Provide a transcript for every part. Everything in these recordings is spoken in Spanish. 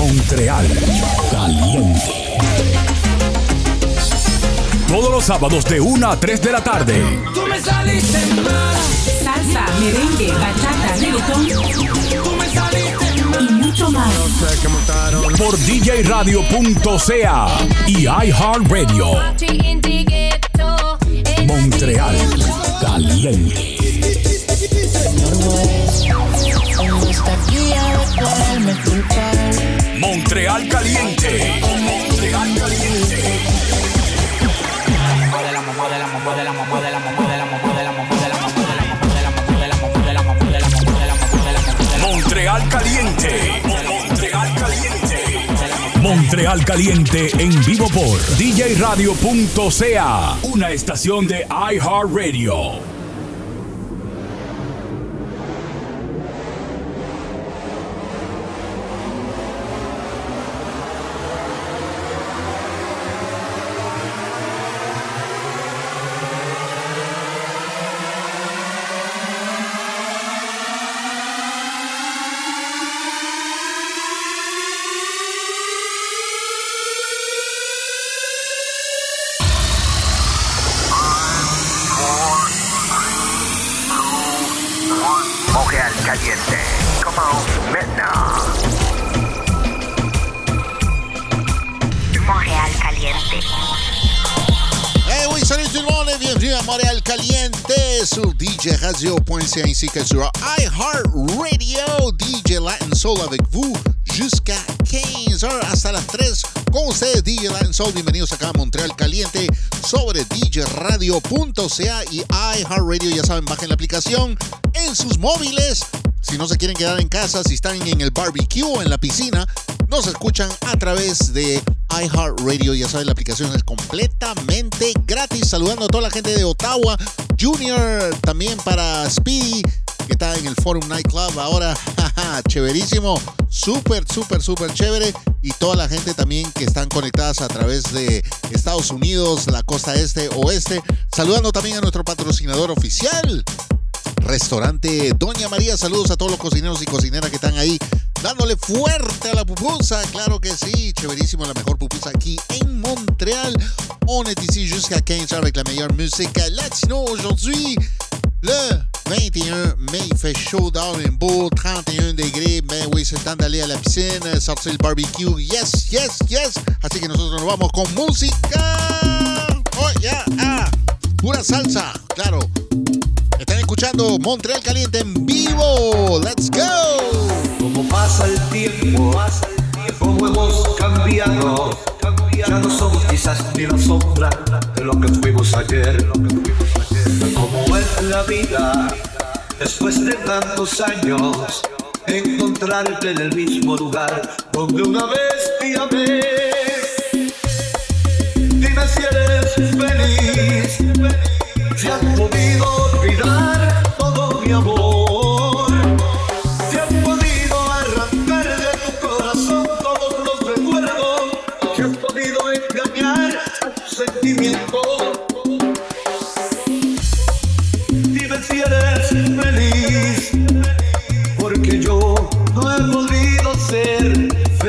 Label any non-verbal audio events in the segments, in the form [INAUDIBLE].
Montreal Caliente. Todos los sábados de 1 a 3 de la tarde. Tú me saliste mal. Salsa, merengue, bachata, reggaetón Tú me saliste mal. y mucho más. Por djradio.ca y iHeartRadio. Montreal Caliente. Montreal Caliente. Montreal Caliente. Montreal Caliente. Montreal Caliente. En vivo por djradio.ca, una estación de iHeartRadio. 95 ainsi que sur iHeart Radio, DJ Latin Soul avec vous jusqu'à 15h hasta las 3 con ustedes DJ Latin Soul. Bienvenidos acá a Montreal Caliente sobre djradio.ca y iHeartRadio. Ya saben, bajen la aplicación en sus móviles. Si no se quieren quedar en casa, si están en el barbecue o en la piscina, nos escuchan a través de iHeartRadio. Ya saben, la aplicación es completamente gratis. Saludando a toda la gente de Ottawa, Junior, también para Speedy, que está en el Forum Nightclub ahora. [LAUGHS] Chéverísimo, súper, súper, súper chévere. Y toda la gente también que están conectadas a través de Estados Unidos, la costa este, oeste. Saludando también a nuestro patrocinador oficial, Restaurante Doña María. Saludos a todos los cocineros y cocineras que están ahí dándole fuerte a la pupusa. Claro que sí, chéverísimo, la mejor pupusa aquí en Montréal. On est ici jusqu'à 15h avec la meilleure musique latino aujourd'hui. Le 21 mai, il fait chaud un beau 31 degrés. Mais oui, c'est temps d'aller à la piscine, sortir le barbecue. Yes, yes, yes. Así que nosotros nos vamos con música. Oh, yeah, ah, pura salsa, claro. Están escuchando Montreal Caliente en vivo. Let's go. Pasa el tiempo, como hemos cambiado, ya no somos quizás ni la sombra de lo que fuimos ayer. Como es la vida, después de tantos años, encontrarte en el mismo lugar donde una vez te amé. Dime si eres feliz, si has podido olvidar todo mi amor.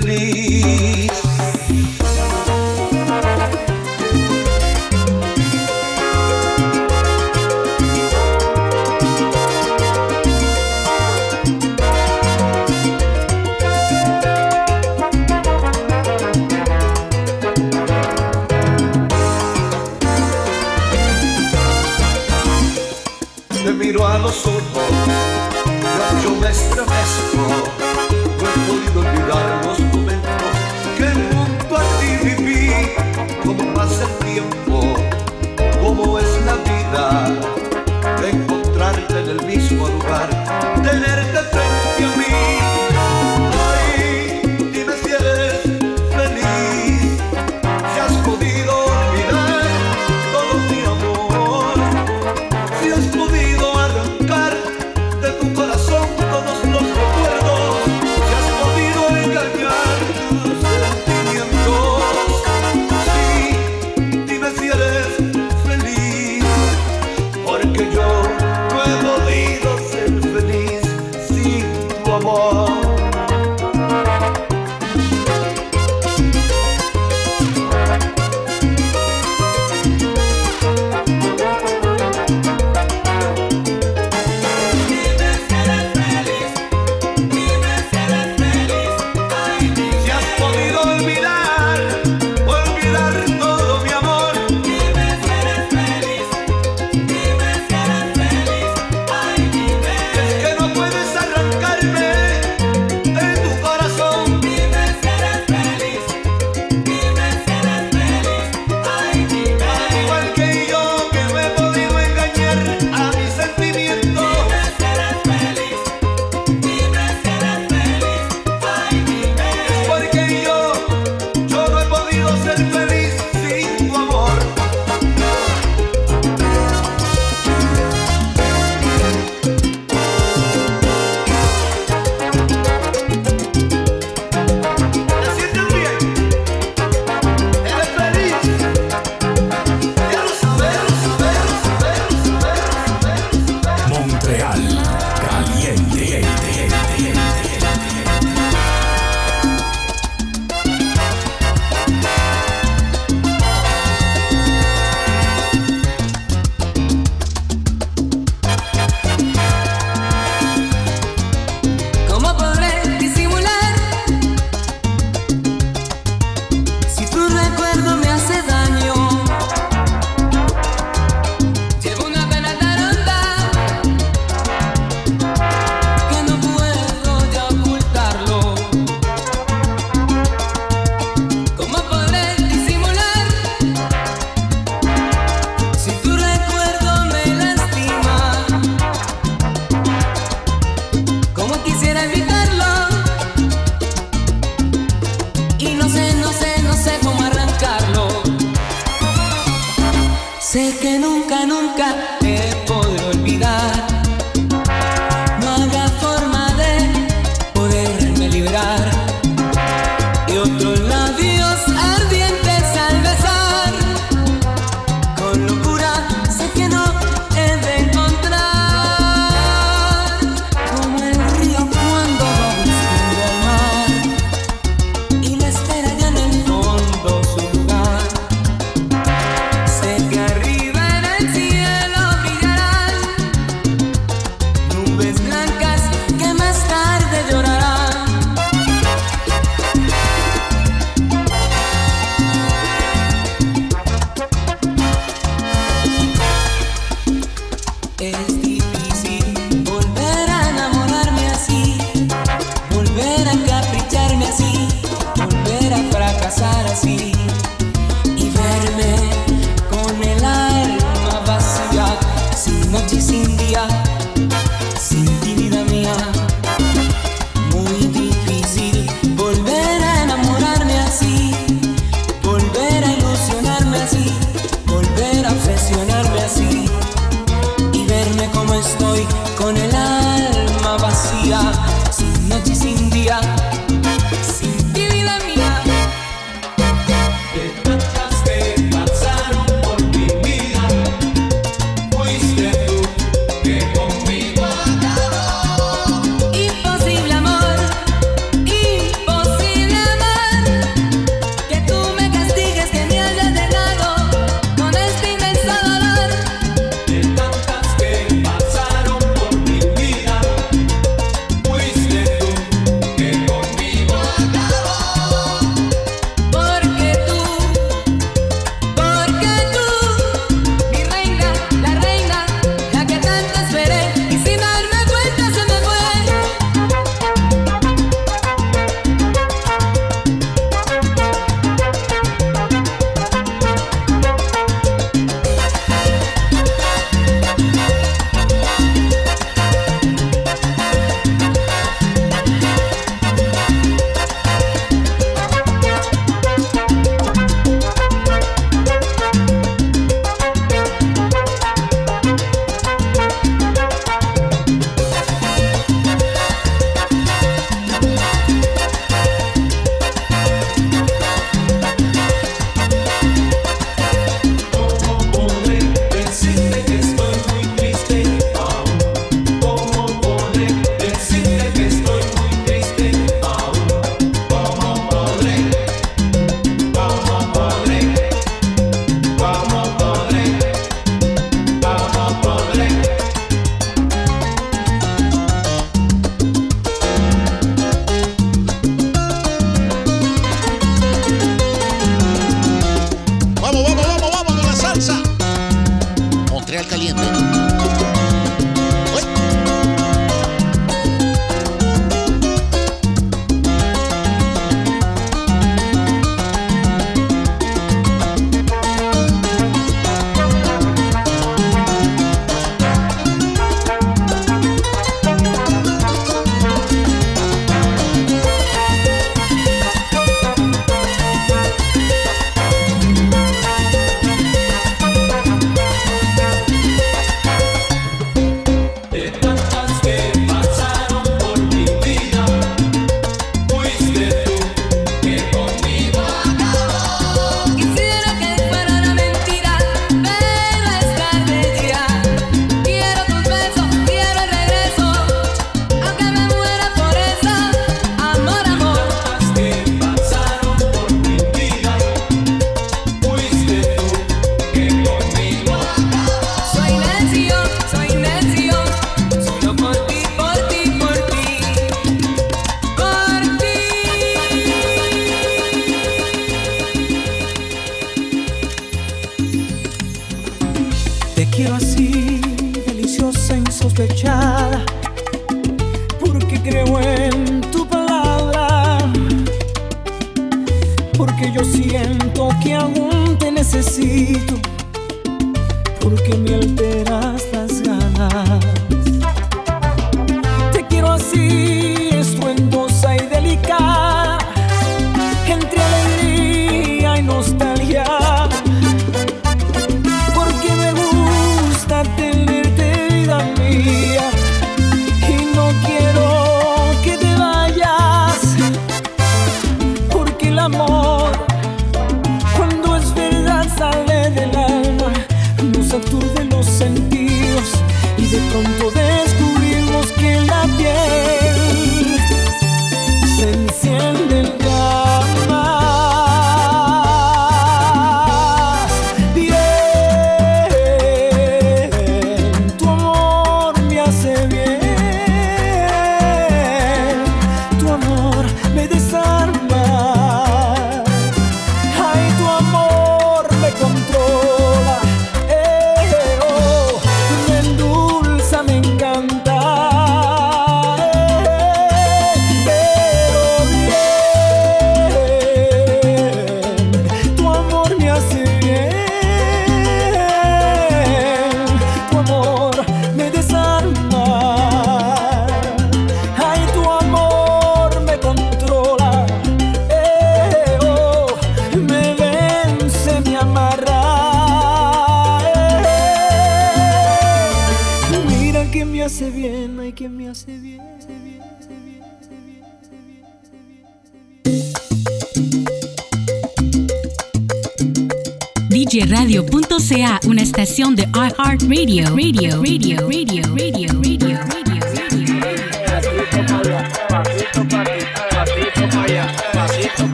Believe.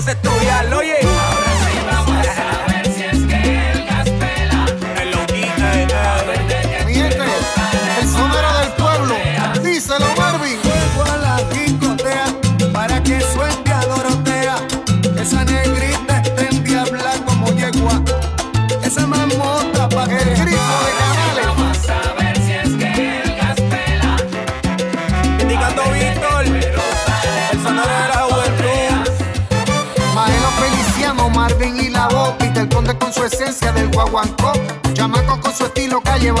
entonces tú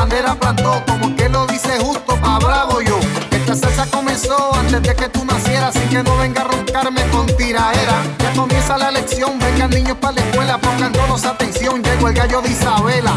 bandera plantó, como que lo dice justo, pa' bravo yo. Esta salsa comenzó antes de que tú nacieras, así que no venga a roncarme con tiraera. Ya comienza la lección, vengan niños para la escuela, pongan todos atención, llegó el gallo de Isabela.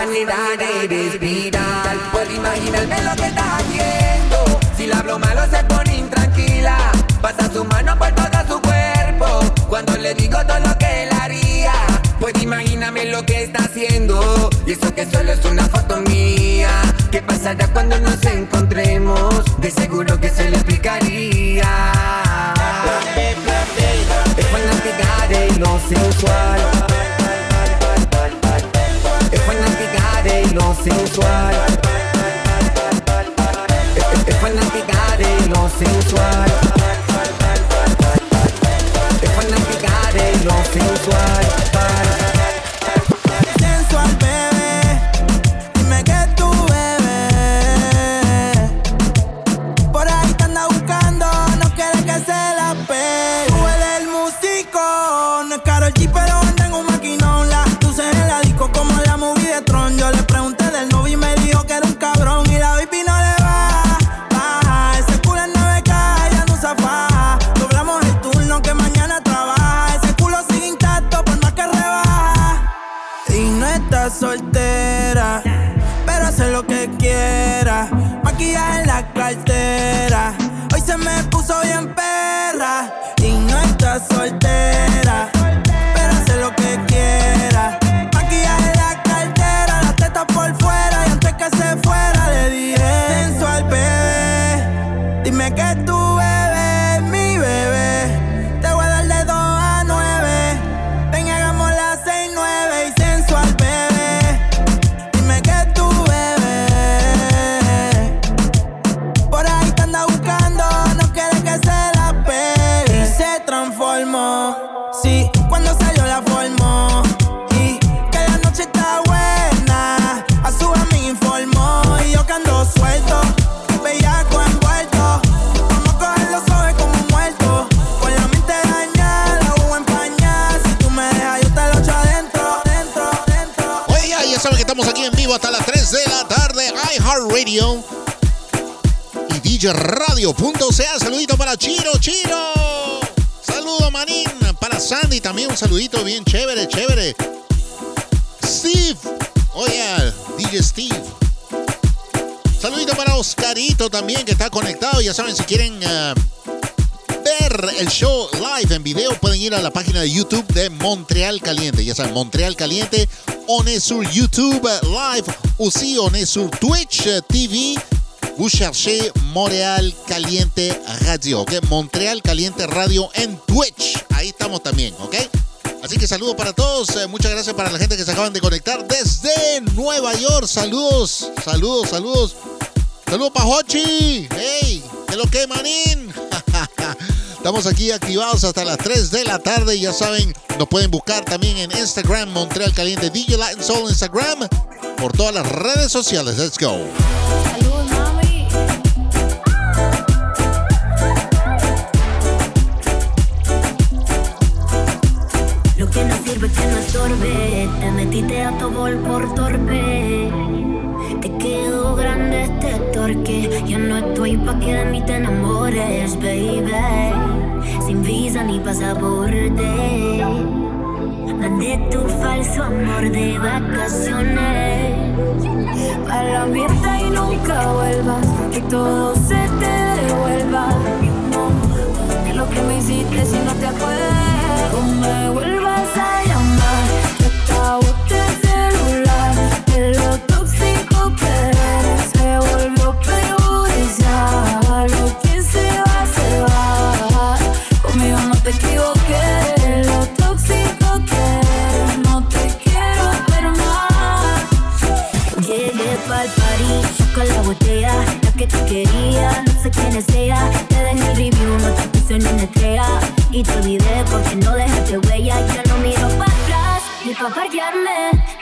vanidad eres viral. Puedo imaginarme lo que estás haciendo. Si la hablo malo se pone intranquila Pasa su mano por todo su cuerpo. Cuando le digo todo lo que él haría Pues imagíname lo que está haciendo. Y eso que solo es una foto mía. ¿Qué pasará cuando nos encontremos? De seguro que se lo explicaría Es fanática de lo sensual. Montreal Caliente, Onesur YouTube Live, aussi Onesur Twitch TV. Vous cherchez Montreal Caliente Radio, ¿ok? Montreal Caliente Radio en Twitch. Ahí estamos también, ¿ok? Así que saludos para todos. Eh, muchas gracias para la gente que se acaban de conectar desde Nueva York. Saludos, saludos, saludos. Saludos para Hochi. ¡Hey! ¿Qué lo que, manín? [LAUGHS] Estamos aquí activados hasta las 3 de la tarde. Ya saben, nos pueden buscar también en Instagram, Montreal Caliente, DJ Latin Soul Instagram, por todas las redes sociales. Let's go. que no sirve que no estorbe. Te metiste a tu gol por torpe. Te quedó grande este torque. Yo no estoy pa' que de mí te enamores, baby sin visa ni pasaporte. Mandé tu falso amor de vacaciones. A la mierda y nunca vuelvas, que todo se te devuelva. Que lo que me hiciste si no te acuerdas, me vuelvas. Te dejé el review, no te puse ni una estrella. Y te olvidé porque no dejaste huella. ya no miro para atrás ni para parquearme.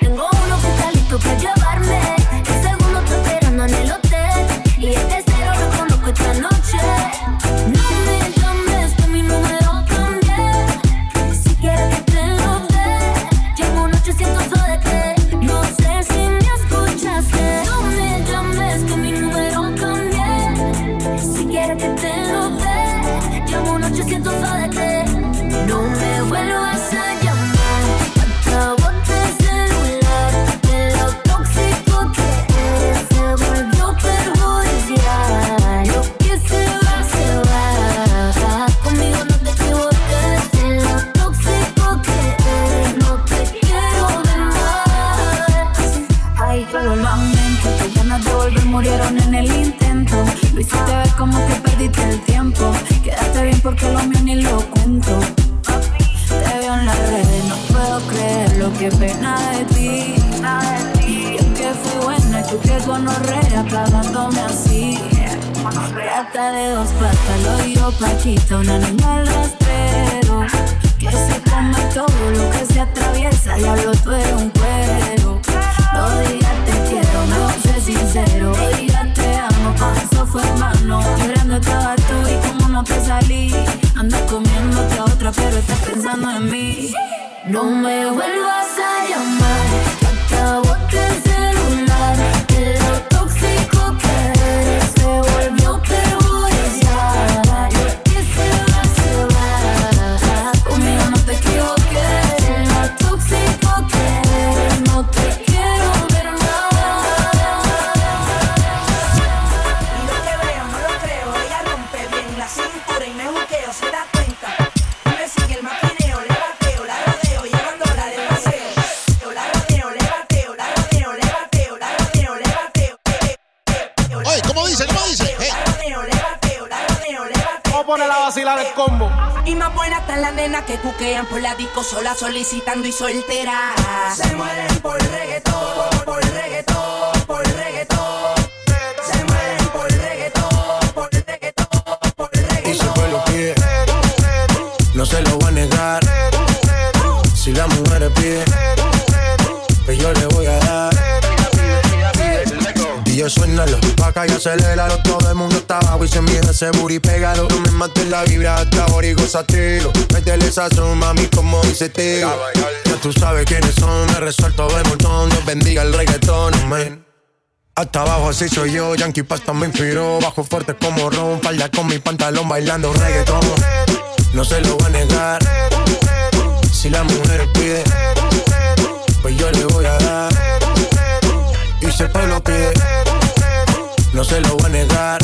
y soltar. así soy yo, Yankee Pasta me inspiró. Bajo fuerte como ron, falda con mi pantalón bailando reggaetón. No se lo voy a negar. Si la mujer pide, pues yo le voy a dar. Y si el pueblo pide, no se lo voy a negar.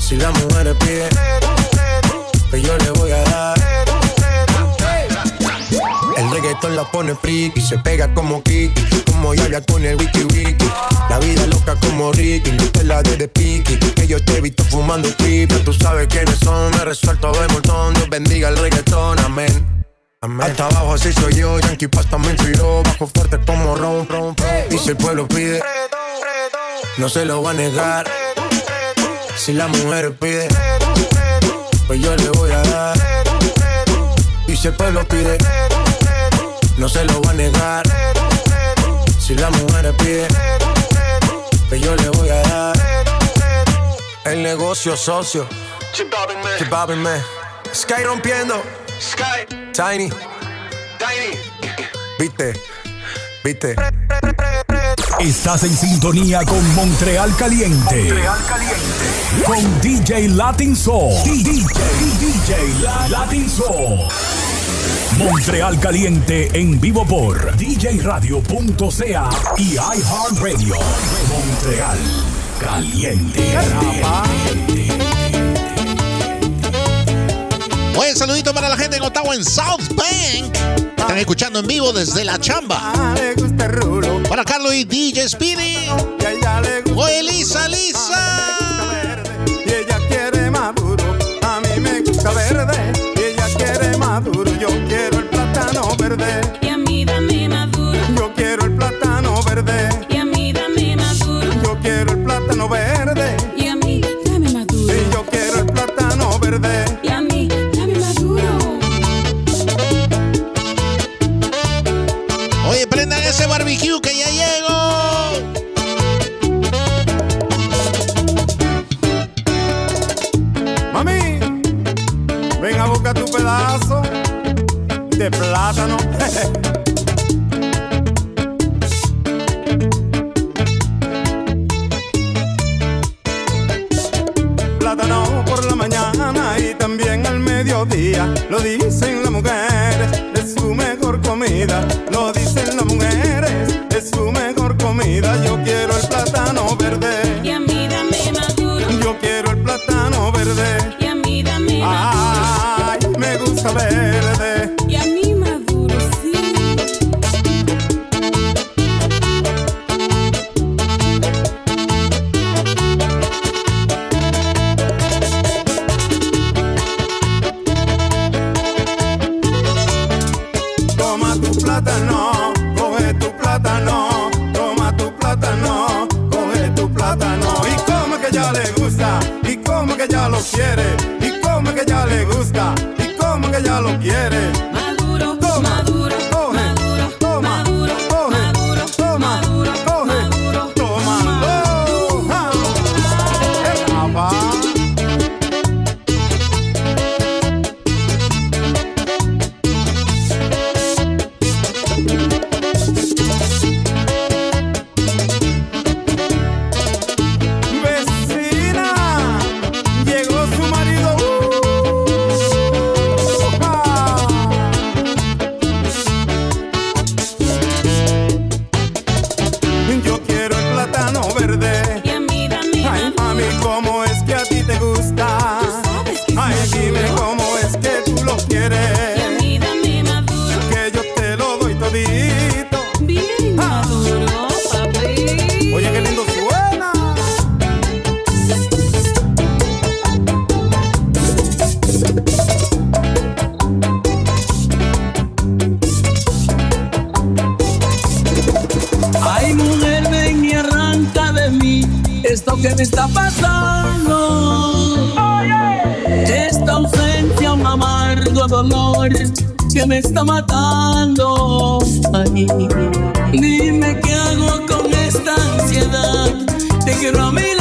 Si la mujer pide, pues yo le voy a dar reggaetón la pone friki, se pega como Kiki, como Yaya con el wiki wiki. La vida loca como Ricky, te la de de piqui. Que yo te he visto fumando triple, tú sabes quiénes son. Me resuelto de montón, Dios bendiga el reggaetón, amén. Amén. Hasta abajo así soy yo, Yankee Pasta me inspiró, bajo fuerte como ron, ron, ron. Y si el pueblo pide, no se lo va a negar. Si la mujer pide, pues yo le voy a dar. Y si el pueblo pide, no se lo va a negar. Si la mujer pide, pues yo le voy a dar. El negocio socio. Chip man. Sky rompiendo. Sky. Tiny. Tiny. Viste. Viste. Estás en sintonía con Montreal Caliente. Con DJ Latin Soul. DJ, DJ La- Latin Soul. Montreal Caliente en vivo por djradio.ca y iHeartRadio. Montreal Caliente. Buen saludito para la gente en Ottawa en South Bank. Están escuchando en vivo desde la chamba. Para Carlos y DJ Speedy. Oye, Lisa, Lisa. y ella quiere maduro. A mí me gusta verde verde. Lo dicen dime qué hago con esta ansiedad. Te quiero a mi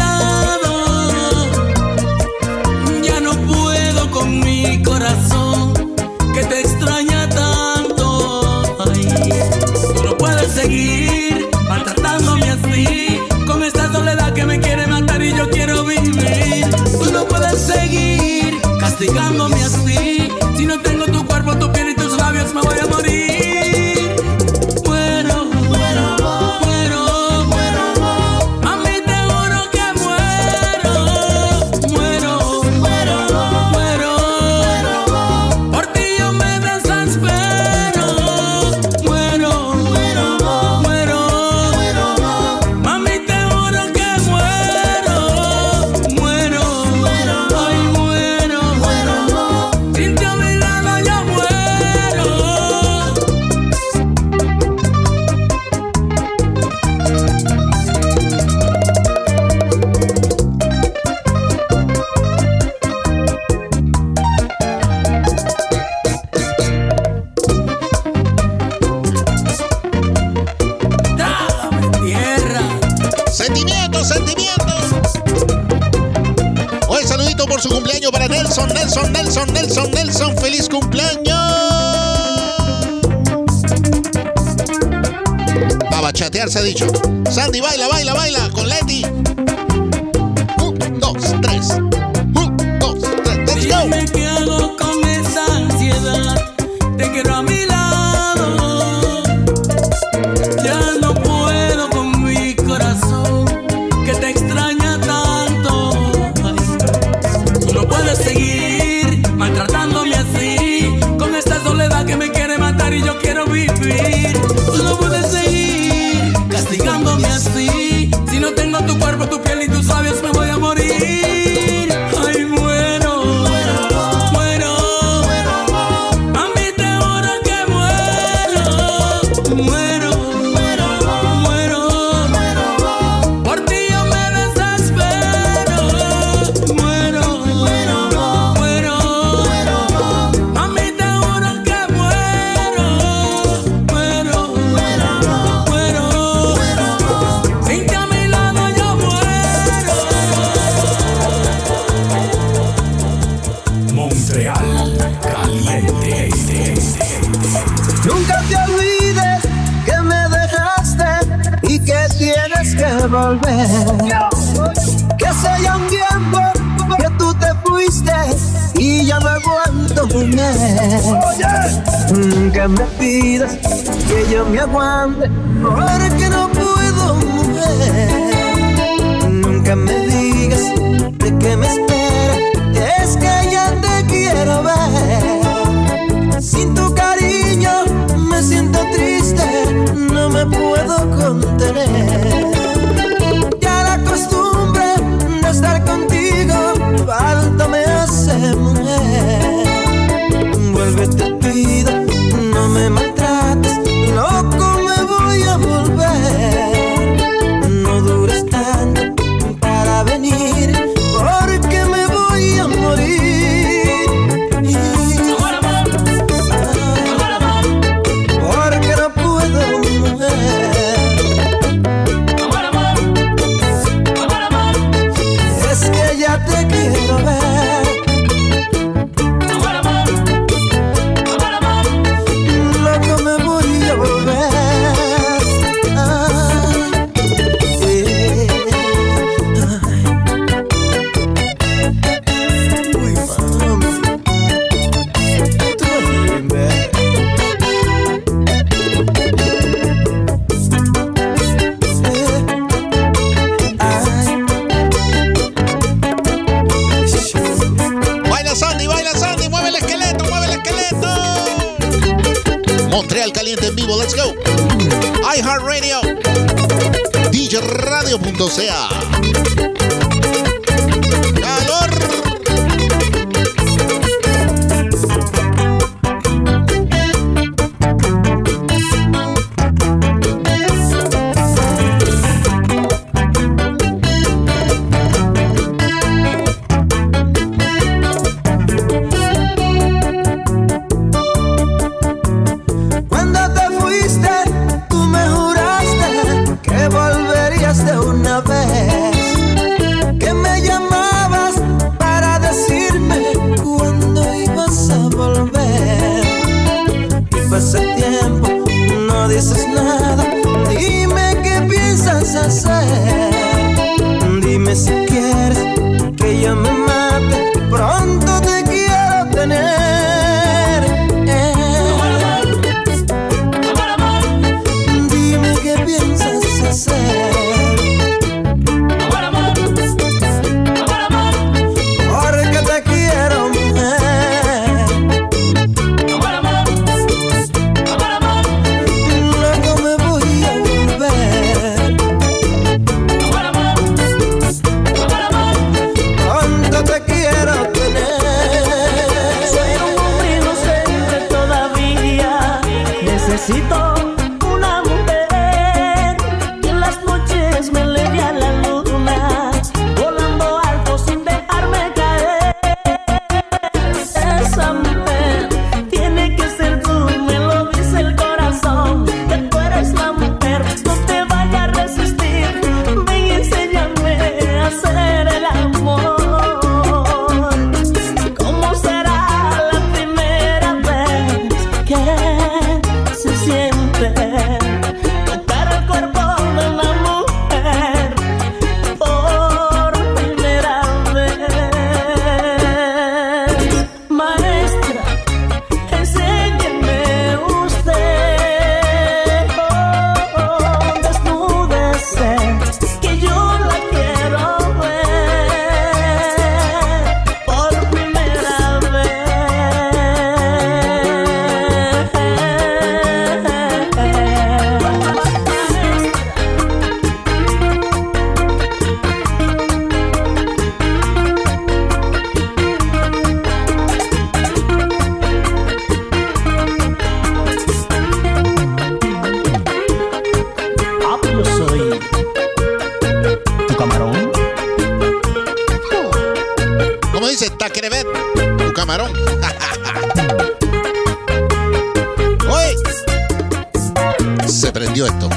se prendió esto.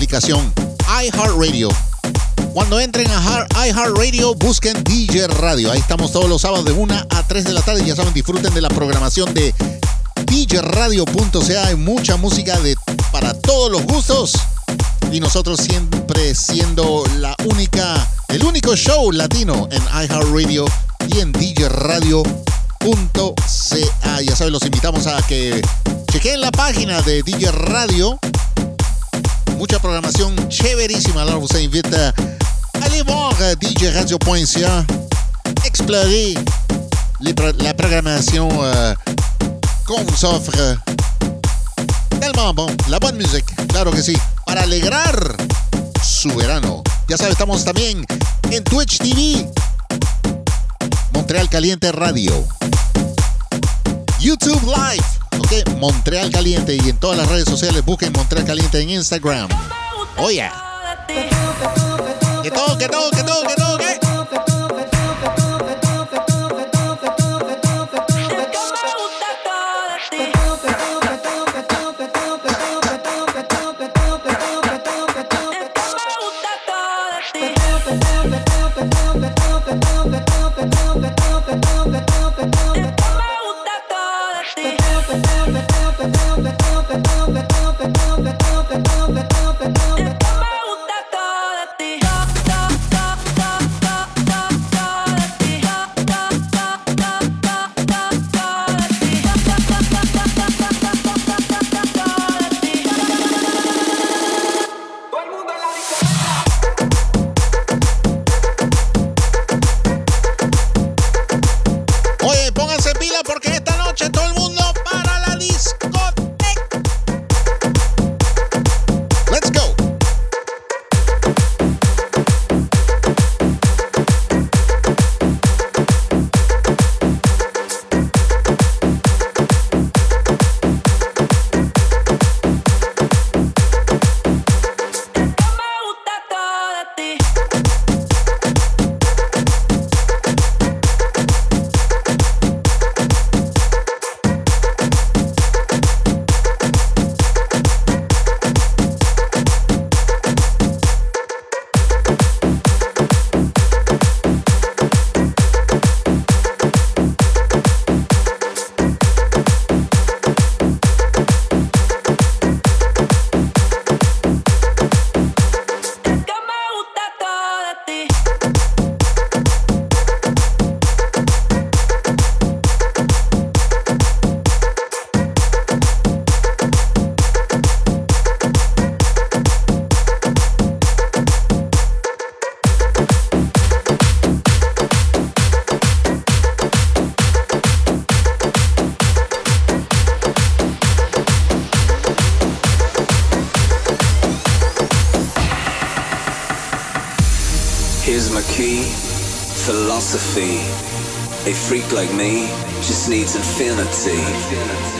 Aplicación iHeartRadio. Cuando entren a iHeartRadio, busquen DJ Radio. Ahí estamos todos los sábados de 1 a 3 de la tarde. Ya saben, disfruten de la programación de DJRadio.ca. Hay mucha música de, para todos los gustos. Y nosotros siempre siendo la única, el único show latino en iHeartRadio y en DJRadio.ca. Ya saben, los invitamos a que chequen la página de DJ Radio. Mucha programación chéverísima. Alors, vous invite à aller voir euh, djradio.ca, explorer les pro- la programmation euh, qu'on vous offre. Tellement bon. La bonne musique, claro que sí. Para alegrar su verano. Ya sabes, estamos también en Twitch TV. Montreal Caliente Radio. YouTube Live. Montreal Caliente. Y en todas las redes sociales busquen Montreal Caliente en Instagram. Oye. Que todo, que todo, que todo, que todo, needs infinity.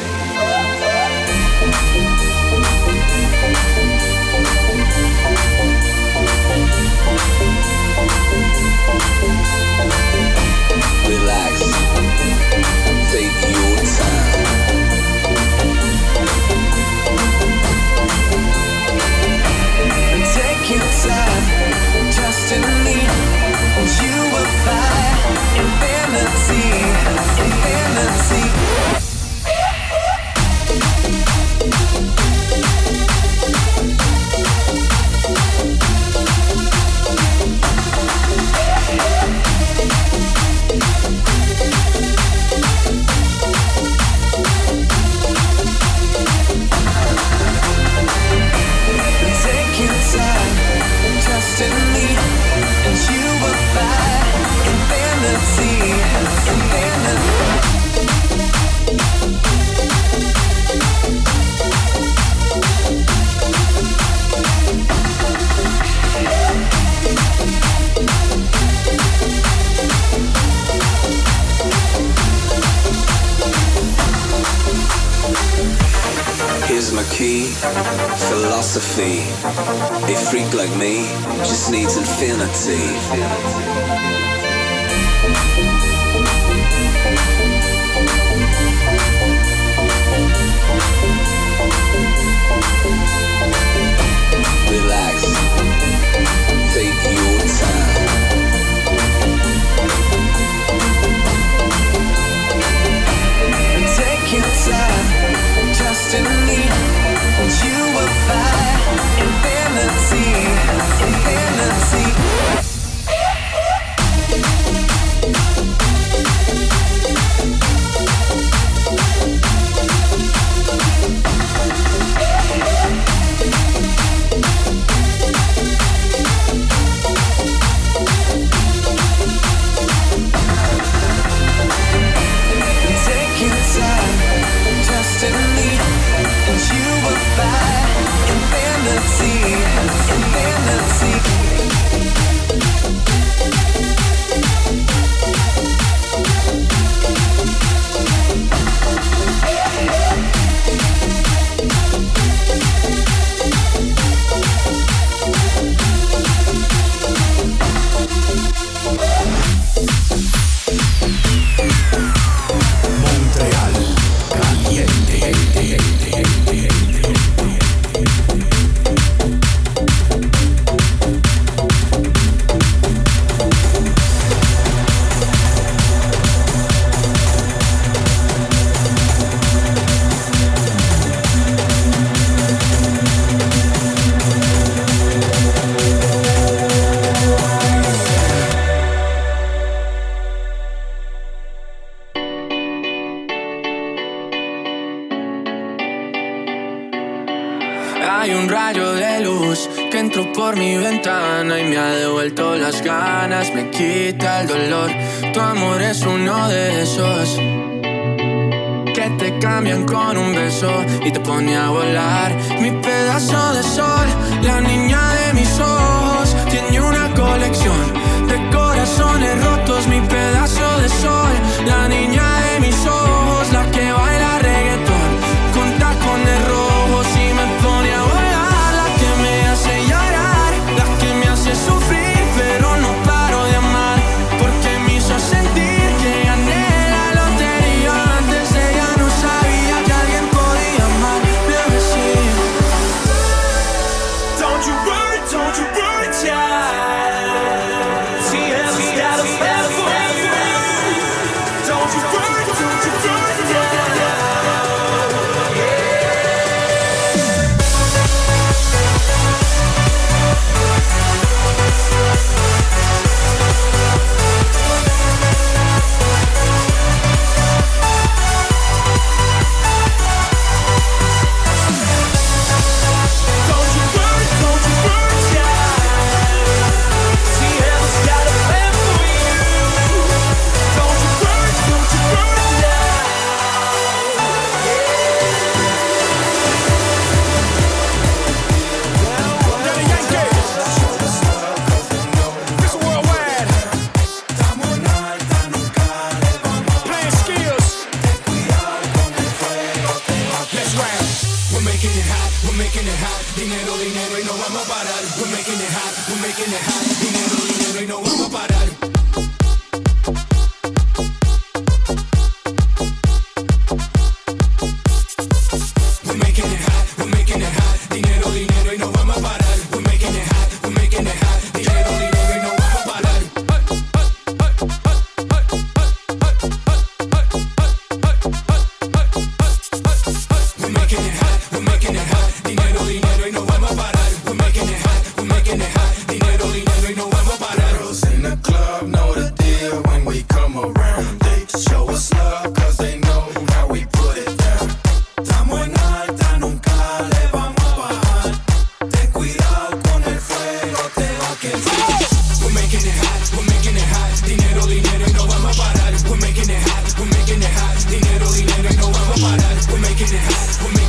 get it hot.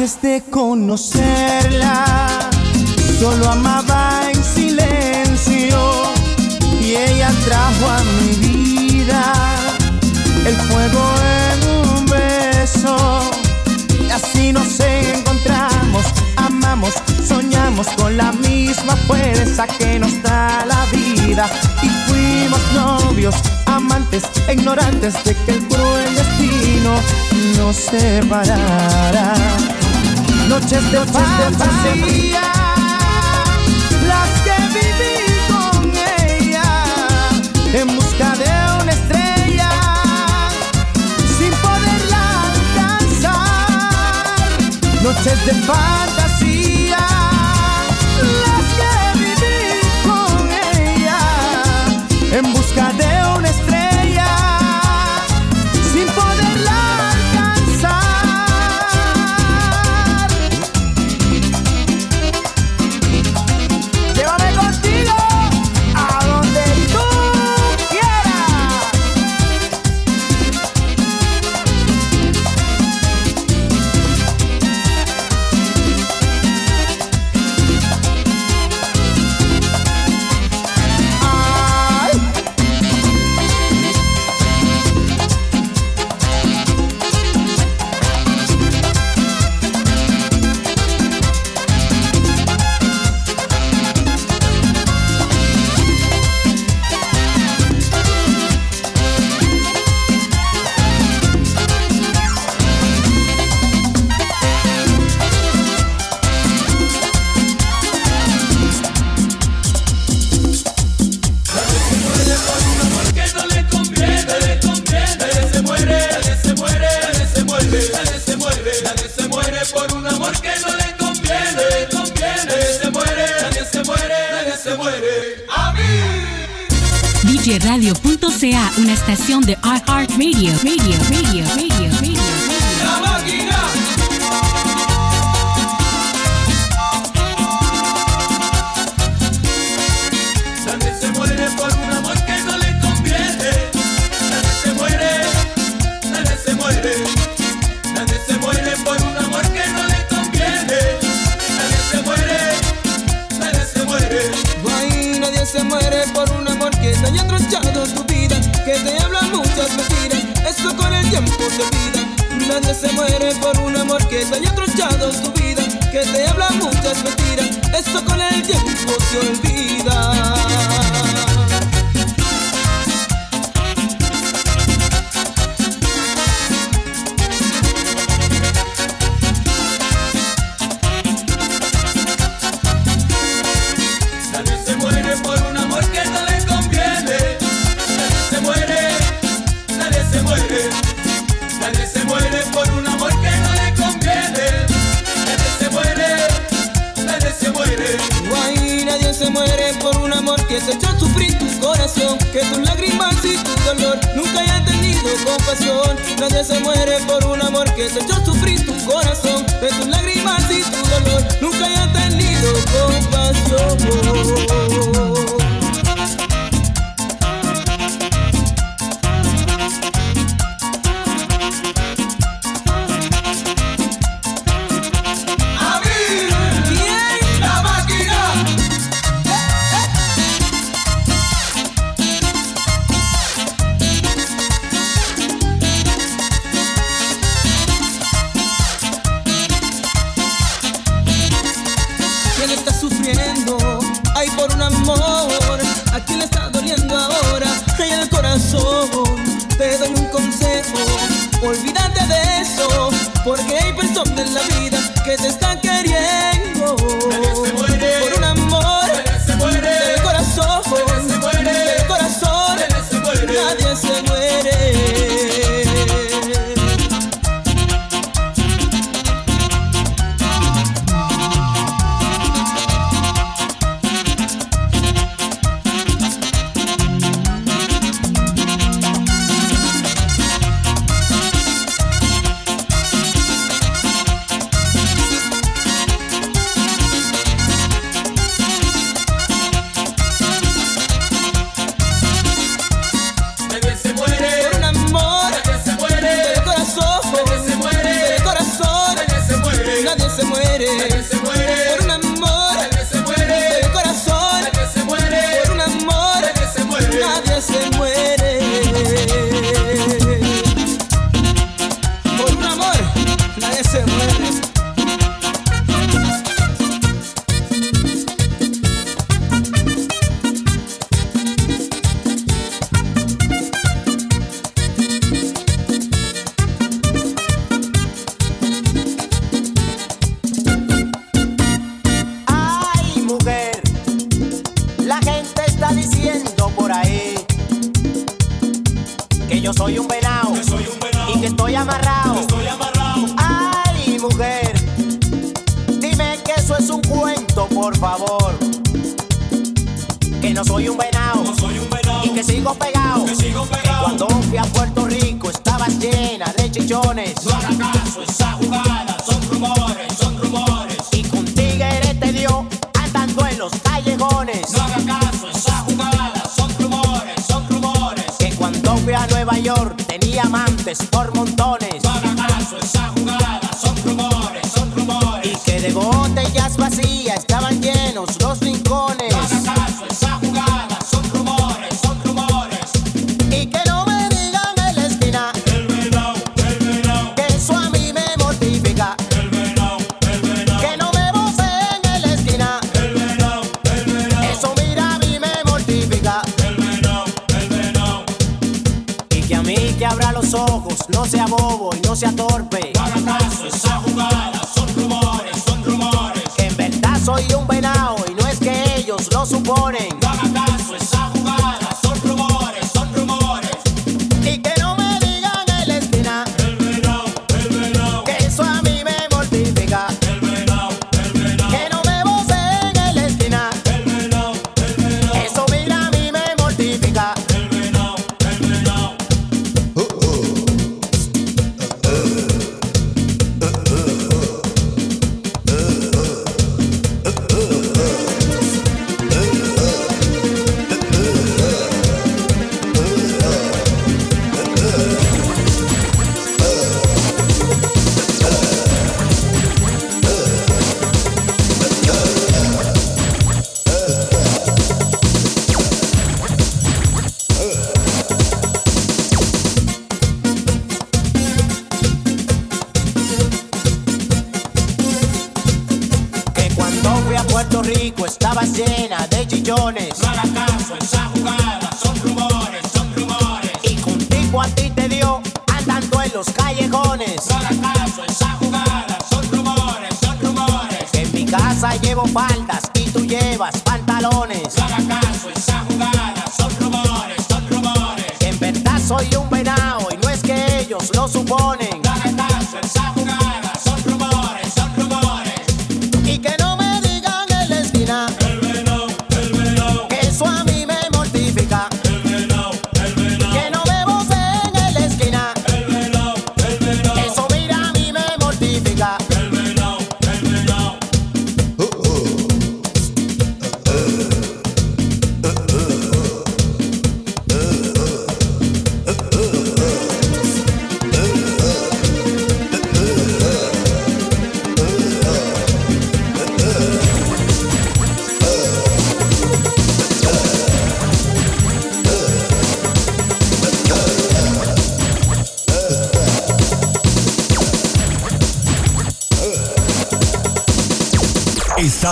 Antes de conocerla, solo amaba en silencio y ella trajo a mi vida el fuego en un beso. Y así nos encontramos, amamos, soñamos con la misma fuerza que nos da la vida y fuimos novios, amantes, ignorantes de que el cruel destino nos separara noches de fantasía, las que viví con ella en busca de una estrella, sin poderla alcanzar, noches de fantasía. las que viví con ella En busca de muere por un amor que te echó sufrir tu corazón, que tus lágrimas y tu dolor nunca haya tenido compasión. Nadie se muere por un amor que te echó sufrir tu corazón, que tus lágrimas y tu dolor nunca haya tenido compasión.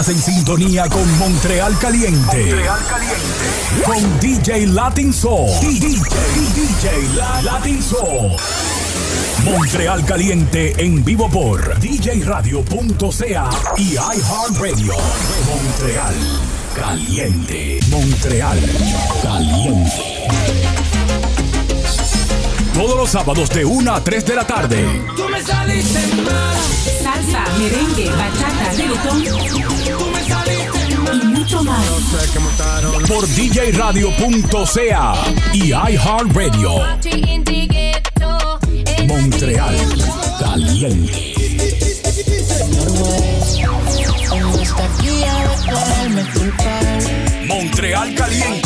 En sintonía con Montreal Caliente. Montreal Caliente. Con DJ Latin Soul. DJ, DJ Latin Soul. Montreal Caliente en vivo por djradio.ca y iHeartRadio. Montreal Caliente. Montreal Caliente. Todos los sábados de 1 a 3 de la tarde. Tú me saliste mal. Salsa, merengue, bachata, reggaetón mucho más. Por djradio.ca y iHeartRadio. Montreal. Caliente. Montreal Caliente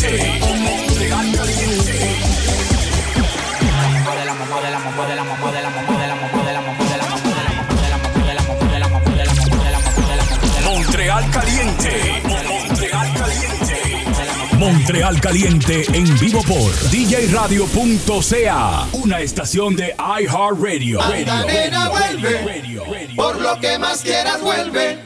Real Caliente en vivo por djradio.ca, una estación de iHeartRadio. Radio, radio, radio, por lo que más quieras vuelve.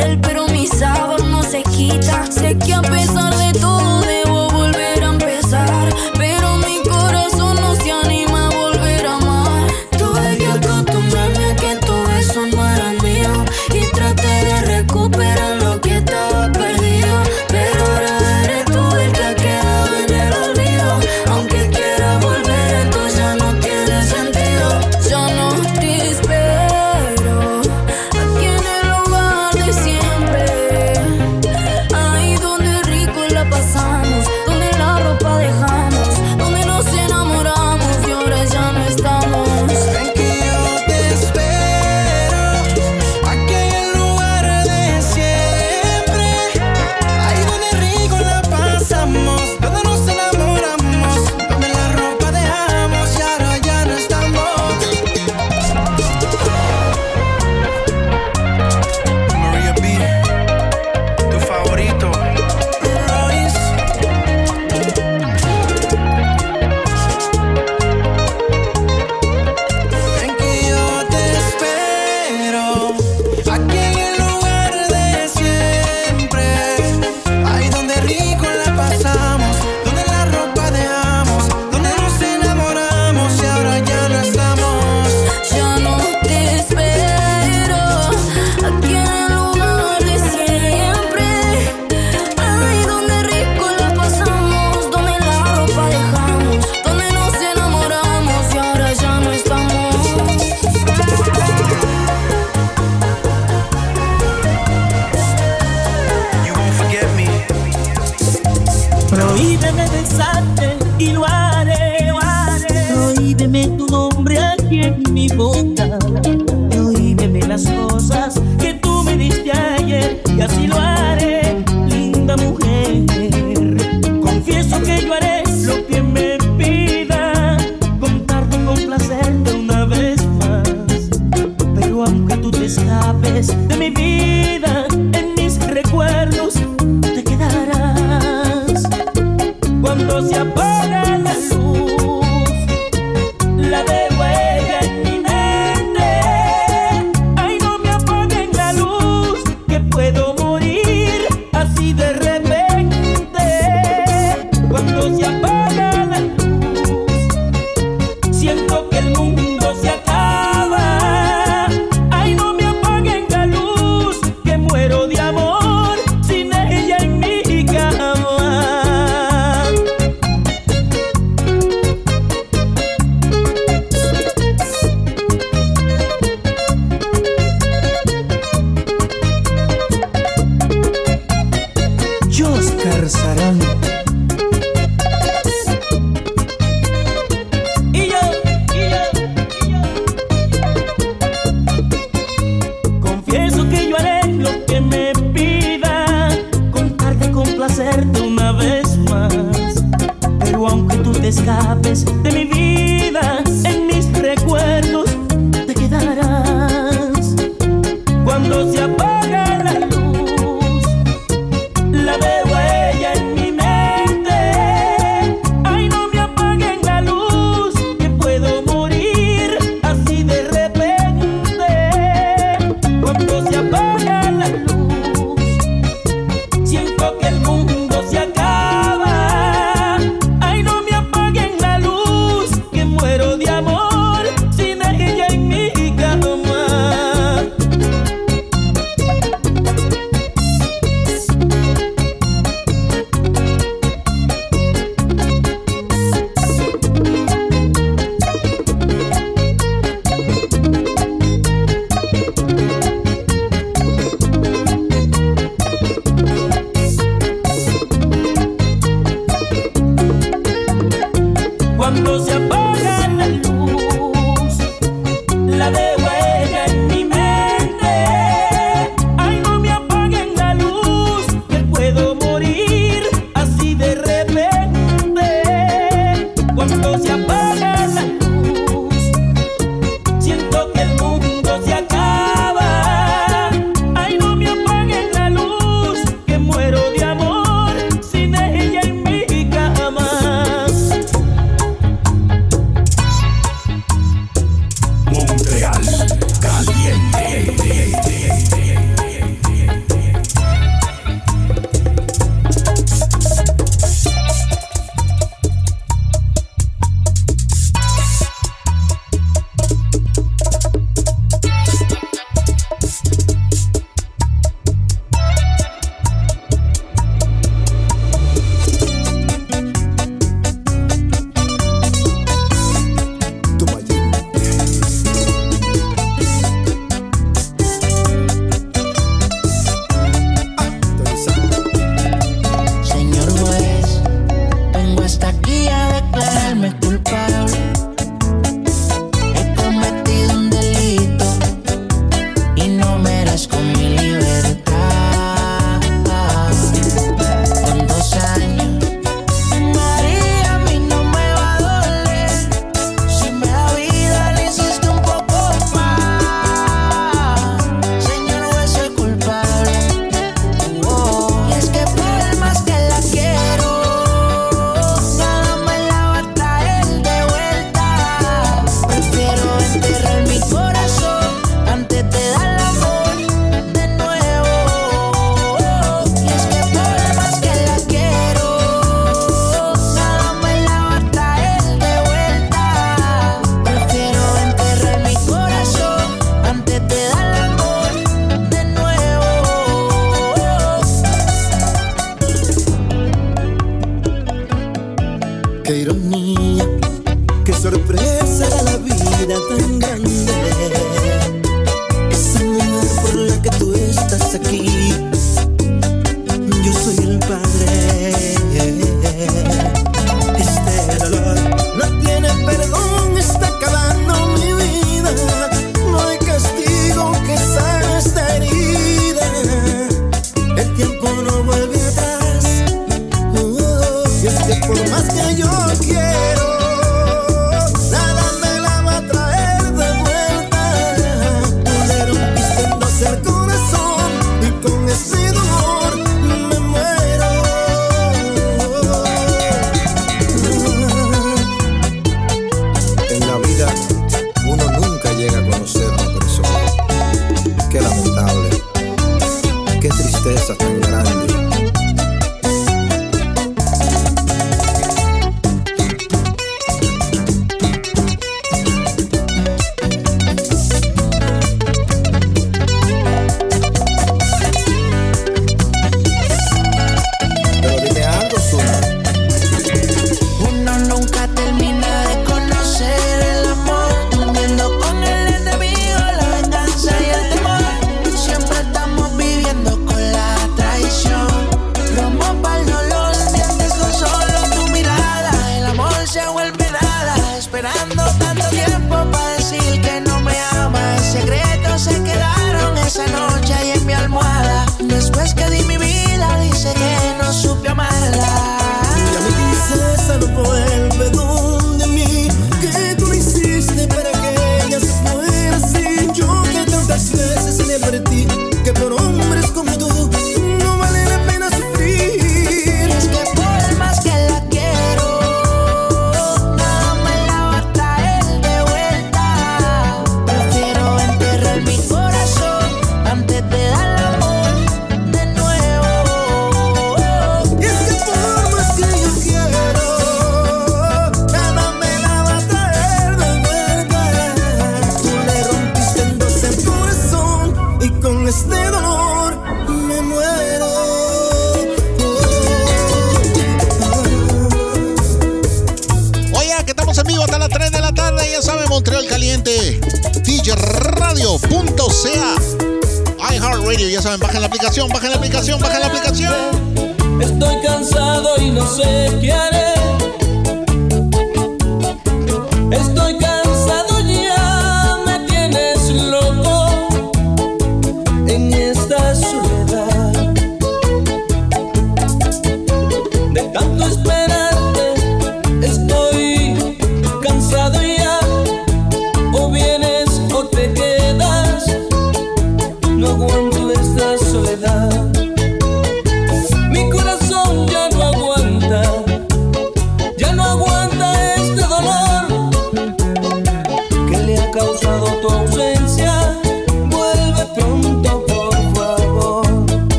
Piel, pero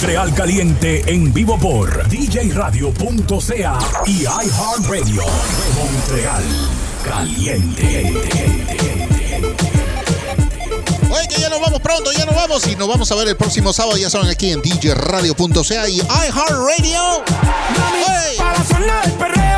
Montreal Caliente en vivo por djradio.ca y iHeartRadio. Montreal Caliente. Oye, que ya nos vamos pronto, ya nos vamos y nos vamos a ver el próximo sábado, ya saben, aquí en djradio.ca y iHeartRadio. Para sonar el perreo.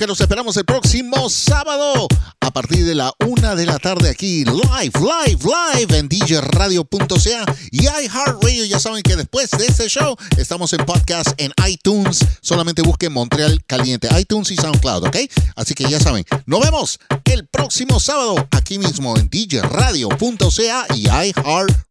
Que nos esperamos el próximo sábado a partir de la una de la tarde aquí, live, live, live en djradio.ca y iHeartRadio. Ya saben que después de este show estamos en podcast en iTunes. Solamente busquen Montreal Caliente, iTunes y SoundCloud, ¿ok? Así que ya saben, nos vemos el próximo sábado aquí mismo en djradio.ca y iHeartRadio.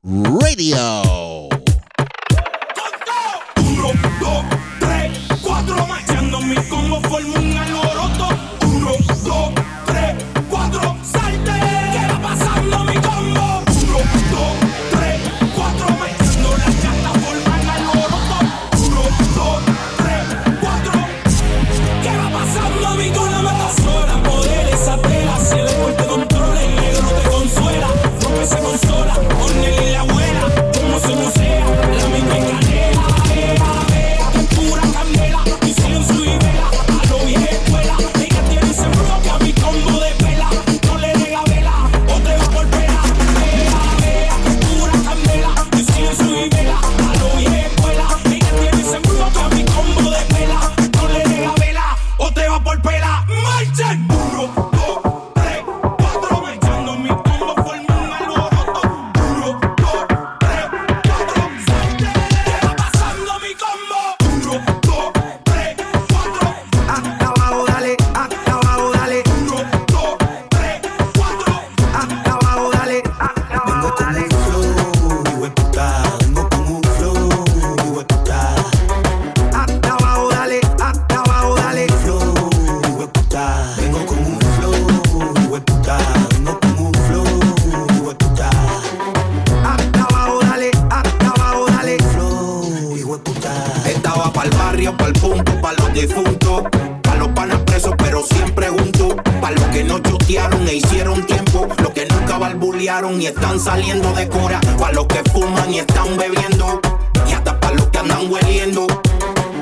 Están saliendo de cura, pa' los que fuman y están bebiendo, y hasta pa' los que andan hueliendo,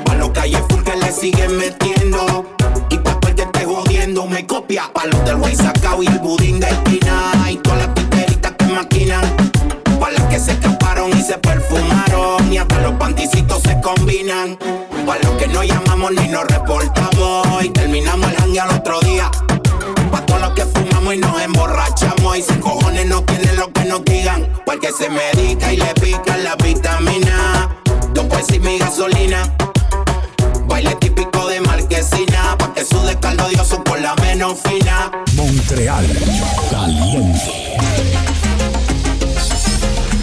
pa' los calles full que le siguen metiendo, y pa' el que esté jodiendo me copia, pa' los del güey sacao y el budín de esquina, y todas las titeritas que maquinan, pa' las que se escaparon y se perfumaron, y hasta los panticitos se combinan. Pa' los que no llamamos ni nos reportamos y terminamos el Porque se medica y le pican la vitamina. Dos pesos y mi gasolina. Baile típico de marquesina. Pa' que sude caldo dioso por la menos fina. Montreal Caliente.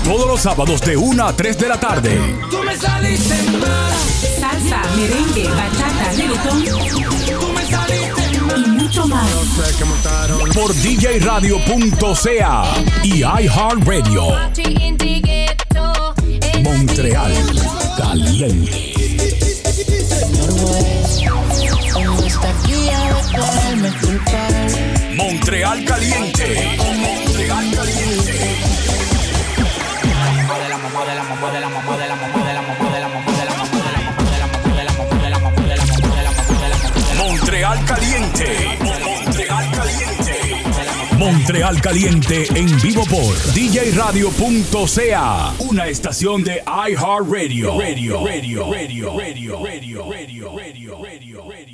Todos los sábados de 1 a 3 de la tarde. Tú me saliste mala. Salsa, merengue, bachata, reggaetón mucho más. Por djradio.ca y iHeartRadio. Montreal Caliente. Montreal Caliente. Real Caliente en vivo por djradio.ca, una estación de iHeartRadio. Radio, radio, radio, radio, radio, radio, radio, radio.